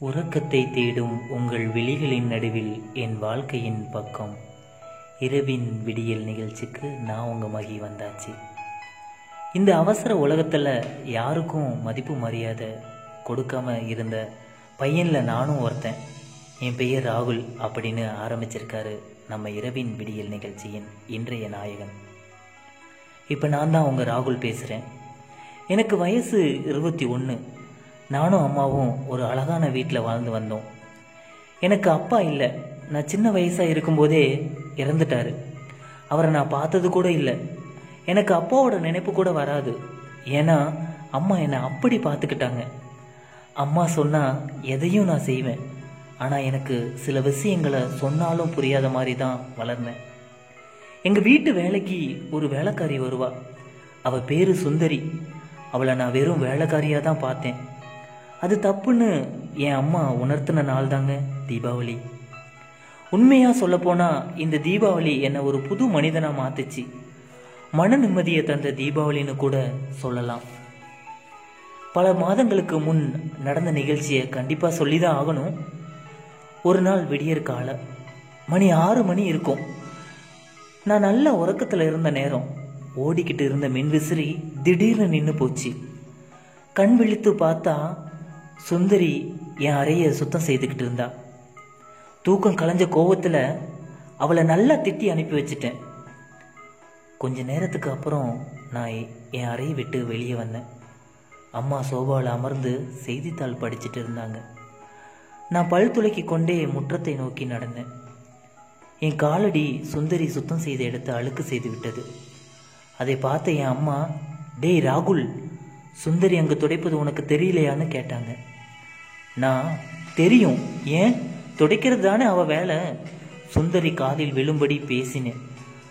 உறக்கத்தை தேடும் உங்கள் விழிகளின் நடுவில் என் வாழ்க்கையின் பக்கம். இரவின் விடியல் நிகழ்ச்சிக்கு நான் உங்கள் மகி வந்தாச்சு. இந்த அவசர உலகத்தில் யாருக்கும் மதிப்பு மரியாதை கொடுக்காம இருந்த பையனில் நானும் ஒருத்தன். என் பெயர் ராகுல் அப்படின்னு ஆரம்பிச்சிருக்காரு நம்ம இரவின் விடியல் நிகழ்ச்சியின் இன்றைய நாயகன். இப்போ நான் தான் உங்கள் ராகுல் பேசுகிறேன் எனக்கு வயசு இருபத்தி ஒன்று நானும் அம்மாவும் ஒரு அழகான வீட்டில் வாழ்ந்து வந்தோம். எனக்கு அப்பா இல்லை. நான் சின்ன வயசாக இருக்கும்போதே இறந்துட்டாரு. அவரை நான் பார்த்தது கூட இல்லை. எனக்கு அப்பாவோட நினைப்பு கூட வராது. ஏன்னா அம்மா என்னை அப்படி பார்த்துக்கிட்டாங்க. அம்மா சொன்னால் எதையும் நான் செய்வேன். ஆனால் எனக்கு சில விஷயங்களை சொன்னாலும் புரியாத மாதிரி தான் வளர்ந்தேன். எங்கள் வீட்டு வேலைக்கு ஒரு வேலைக்காரி வருவா. அவள் பேர் சுந்தரி. அவளை நான் வெறும் வேலைக்காரியாக தான் பார்த்தேன். அது தப்புன்னு என் அம்மா உணர்த்தின நாள் தாங்க தீபாவளி. உண்மையாக சொல்லப்போனால் இந்த தீபாவளி என்னை ஒரு புது மனிதனாக மாற்றுச்சு மன நிம்மதியை தந்த தீபாவளின்னு கூட சொல்லலாம். பல மாதங்களுக்கு முன் நடந்த நிகழ்ச்சியை கண்டிப்பாக சொல்லி தான் ஆகணும். ஒரு நாள் விடியற் கால. மணி ஆறு மணி இருக்கும். நான் நல்ல உறக்கத்தில் இருந்த நேரம். ஓடிக்கிட்டு இருந்த மின்விசிறி திடீர்னு நின்று போச்சு. கண் விழித்து பார்த்தா சுந்தரி என் அறையை சுத்தம் செய்துக்கிட்டு இருந்தா. தூக்கம் கலைஞ்ச கோவத்தில் அவளை நல்லா திட்டி அனுப்பி வச்சிட்டேன். கொஞ்ச நேரத்துக்கு அப்புறம் நான் என் அறையை விட்டு வெளியே வந்தேன். அம்மா சோபாவில் அமர்ந்து செய்தித்தாள் படிச்சுட்டு இருந்தாங்க. நான் பல் துளக்கி கொண்டே முற்றத்தை நோக்கி நடந்தேன். என் காலடி சுந்தரி சுத்தம் செய்த எடுத்து அழுக்கு செய்து விட்டது. அதை பார்த்த என் அம்மா டேய் ராகுல் சுந்தரி அங்கு துடைப்பது உனக்கு தெரியலையான்னு கேட்டாங்க. நான் தெரியும். ஏன்? துடைக்கிறது தானே அவள் வேலை. சுந்தரி காதில் விழும்படி பேசினேன்.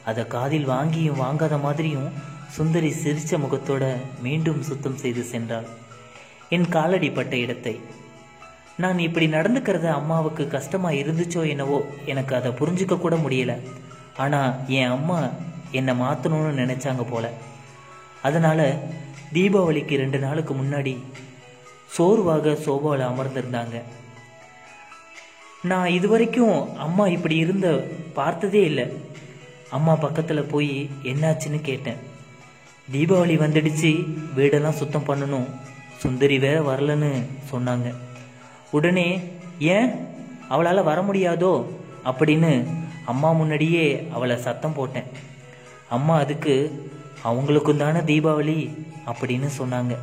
அதை காதில் வாங்கியும் வாங்காத மாதிரியும் சுந்தரி சிரிச்ச முகத்தோட மீண்டும் சுத்தம் செய்து சென்றாள். என் காலடி பட்ட இடத்தை. நான் இப்படி நடந்துக்கிறத அம்மாவுக்கு கஷ்டமா இருந்துச்சோ என்னவோ எனக்கு அதை புரிஞ்சுக்க கூட முடியல. ஆனா என் அம்மா என்னை மாற்றணும்னு நினைச்சாங்க போல. அதனால தீபாவளிக்கு ரெண்டு நாளுக்கு முன்னாடி சோர்வாக சோபாவில் அமர்ந்திருந்தாங்க. நான் இதுவரைக்கும் அம்மா இப்படி இருந்த பார்த்ததே இல்லை. அம்மா பக்கத்தில் போய் என்னாச்சுன்னு கேட்டேன். தீபாவளி வந்துடுச்சு வீடெல்லாம் சுத்தம் பண்ணணும். சுந்தரி வேற வரலன்னு சொன்னாங்க. உடனே ஏன்? அவளால் வர முடியாதோ? அப்படின்னு அம்மா முன்னாடியே அவளை சத்தம் போட்டேன். அம்மா அதுக்கு அவங்களுக்கும் தானே தீபாவளி? அப்படின்னு சொன்னாங்க.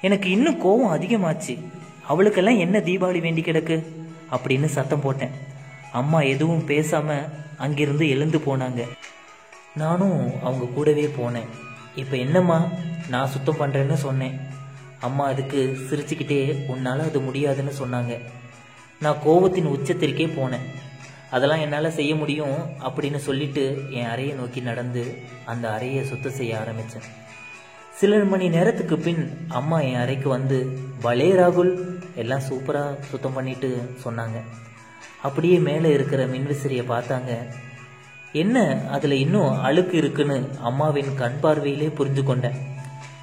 எனக்கு இன்னும் கோவம் அதிகமாச்சு. அவளுக்கெல்லாம் என்ன தீபாவளி வேண்டி கிடக்கு? அப்படின்னு சத்தம் போட்டேன். அம்மா எதுவும் பேசாம அங்கிருந்து எழுந்து போனாங்க. நானும் அவங்க கூடவே போனேன். இப்போ என்னம்மா நான் சுத்தம் பண்ணுறேன்னு சொன்னேன். அம்மா அதுக்கு சிரிச்சுக்கிட்டே உன்னால் அது முடியாதுன்னு சொன்னாங்க. நான் கோபத்தின் உச்சத்திற்கே போனேன். அதெல்லாம் என்னால் செய்ய முடியும் அப்படின்னு சொல்லிட்டு என் அறையை நோக்கி நடந்து அந்த அறையை சுத்தம் செய்ய ஆரம்பித்தேன் சில மணி நேரத்துக்கு பின் அம்மா என் அறைக்கு வந்து பலே ராகுல் எல்லாம் சூப்பராக சுத்தம் பண்ணிட்டு சொன்னாங்க. அப்படியே மேலே இருக்கிற மின்விசிறியை பார்த்தாங்க. என்ன அதில் இன்னும் அழுக்கு இருக்குன்னு அம்மாவின் கண் பார்வையிலே புரிஞ்சு கொண்டேன்.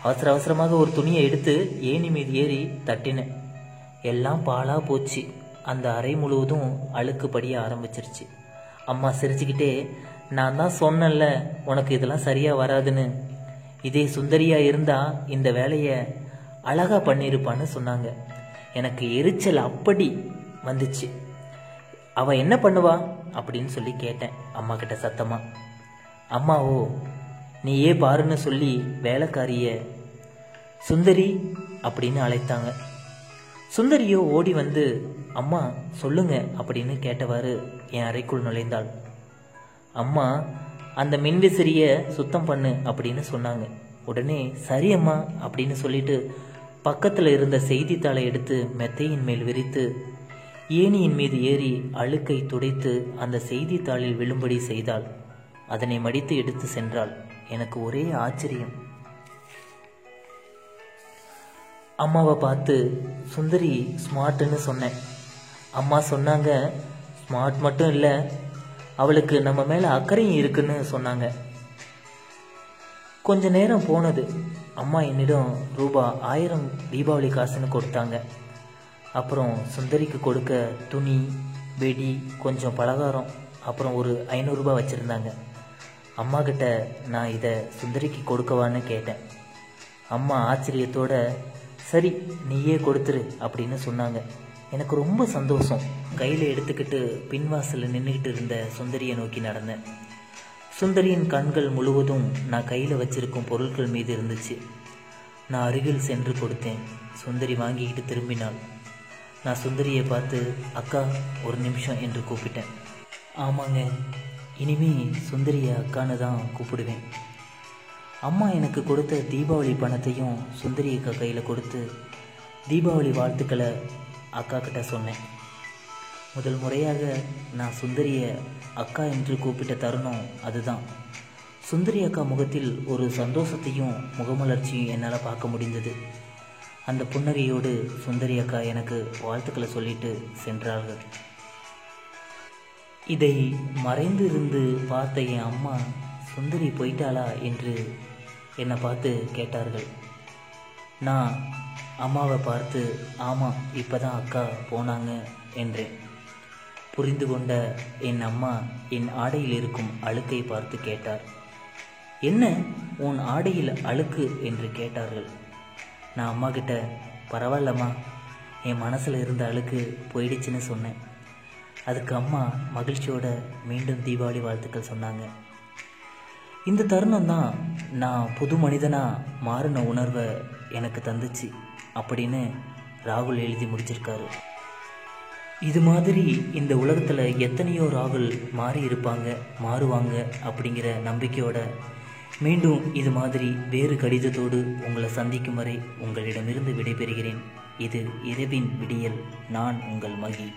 அவசர அவசரமாக ஒரு துணியை எடுத்து ஏணி மீது ஏறி தட்டினேன். எல்லாம் பாலாக போச்சு. அந்த அறை முழுவதும் அழுக்கு படிய ஆரம்பிச்சிருச்சு. அம்மா சிரிச்சுக்கிட்டே நான் தான் சொன்னேன்ல உனக்கு இதெல்லாம் சரியாக வராதுன்னு. இதே சுந்தரியாக இருந்தால் இந்த வேலையை அழகா பண்ணியிருப்பான்னு சொன்னாங்க. எனக்கு எரிச்சல் அப்படி வந்துச்சு. அவள் என்ன பண்ணுவா? அப்படின்னு சொல்லி கேட்டேன் அம்மா கிட்ட சத்தமாக அம்மாவோ நீயே பாருன்னு சொல்லி வேலைக்காரிய சுந்தரி அப்படின்னு அழைத்தாங்க. சுந்தரியோ ஓடி வந்து அம்மா சொல்லுங்க அப்படின்னு கேட்டவாறு என் அறைக்குள் நுழைந்தாள். அம்மா அந்த மின்விசிறிய சுத்தம் பண்ணு அப்படின்னு சொன்னாங்க. உடனே சரி அம்மா அப்படின்னு சொல்லிட்டு பக்கத்தில் இருந்த செய்தித்தாளை எடுத்து மெத்தையின் மேல் விரித்து ஏணியின் மீது ஏறி அழுக்கை துடைத்து அந்த செய்தித்தாளில் விழும்படி செய்தாள். அதனை மடித்து எடுத்து சென்றாள். எனக்கு ஒரே ஆச்சரியம். அம்மாவை பார்த்து சுந்தரி ஸ்மார்ட்டுன்னு சொன்னேன். அம்மா சொன்னாங்க ஸ்மார்ட் மட்டும் இல்லை அவளுக்கு நம்ம மேலே அக்கறையும் இருக்குன்னு சொன்னாங்க. கொஞ்ச நேரம் போனது. அம்மா என்னிடம் ரூபா ஆயிரம் தீபாவளி காசுன்னு கொடுத்தாங்க. அப்புறம் சுந்தரிக்கு கொடுக்க துணி வெடி கொஞ்சம் பலகாரம் அப்புறம் ஒரு ஐநூறுரூபா வச்சுருந்தாங்க. அம்மா கிட்ட நான் இதை சுந்தரிக்கு கொடுக்கவான்னு கேட்டேன். அம்மா ஆச்சரியத்தோட சரி நீயே கொடுத்துரு அப்படின்னு சொன்னாங்க. எனக்கு ரொம்ப சந்தோஷம். கையில் எடுத்துக்கிட்டு பின்வாசலில் நின்றுக்கிட்டு இருந்த சுந்தரியை நோக்கி நடந்தேன். சுந்தரியின் கண்கள் முழுவதும் நான் கையில் வச்சிருக்கும் பொருட்கள் மீது இருந்துச்சு. நான் அருகில் சென்று கொடுத்தேன். சுந்தரி வாங்கிக்கிட்டு திரும்பினாள். நான் சுந்தரியை பார்த்து அக்கா ஒரு நிமிஷம் என்று கூப்பிட்டேன். ஆமாங்க. இனிமே சுந்தரியை அக்கான்னு தான் கூப்பிடுவேன். அம்மா எனக்கு கொடுத்த தீபாவளி பணத்தையும் சுந்தரி அக்கா கையில் கொடுத்து தீபாவளி வாழ்த்துக்களை அக்கா கிட்ட சொன்னேன். முதல் முறையாக நான் சுந்தரியை அக்கா என்று கூப்பிட்ட தருணம் அதுதான். சுந்தரி அக்கா முகத்தில் ஒரு சந்தோஷத்தையும் முகமலர்ச்சியும் என்னால் பார்க்க முடிந்தது. அந்த புன்னகையோடு சுந்தரி அக்கா எனக்கு வாழ்த்துக்களை சொல்லிட்டு சென்றார்கள். இதை மறைந்து இருந்து பார்த்த என் அம்மா சுந்தரி போயிட்டாளா? என்று என்னை பார்த்து கேட்டார்கள். நான் அம்மாவை பார்த்து ஆமாம் இப்போ தான் அக்கா போனாங்க என்றேன். புரிந்து கொண்ட என் அம்மா என் ஆடையில் இருக்கும் அழுக்கை பார்த்து கேட்டார். என்ன உன் ஆடையில் அழுக்கு? என்று கேட்டார்கள். நான் அம்மா கிட்ட பரவாயில்லம்மா என் மனசில் இருந்த அழுக்கு போயிடுச்சுன்னு சொன்னேன். அதுக்கு அம்மா மகிழ்ச்சியோட மீண்டும் தீபாவளி வாழ்த்துக்கள் சொன்னாங்க. இந்த தருணம் தான் நான் புது மனிதனாக மாறின உணர்வை எனக்கு தந்துச்சு அப்படின்னு ராகுல் எழுதி முடிச்சிருக்காரு. இது மாதிரி இந்த உலகத்தில் எத்தனையோ ராகுல் மாறி இருப்பாங்க மாறுவாங்க அப்படிங்கிற நம்பிக்கையோட மீண்டும் இது மாதிரி வேறு கடிதத்தோடு உங்களை சந்திக்கும் வரை உங்களிடமிருந்து விடைபெறுகிறேன். இது இரவின் விடியல் நான் உங்கள் மகி.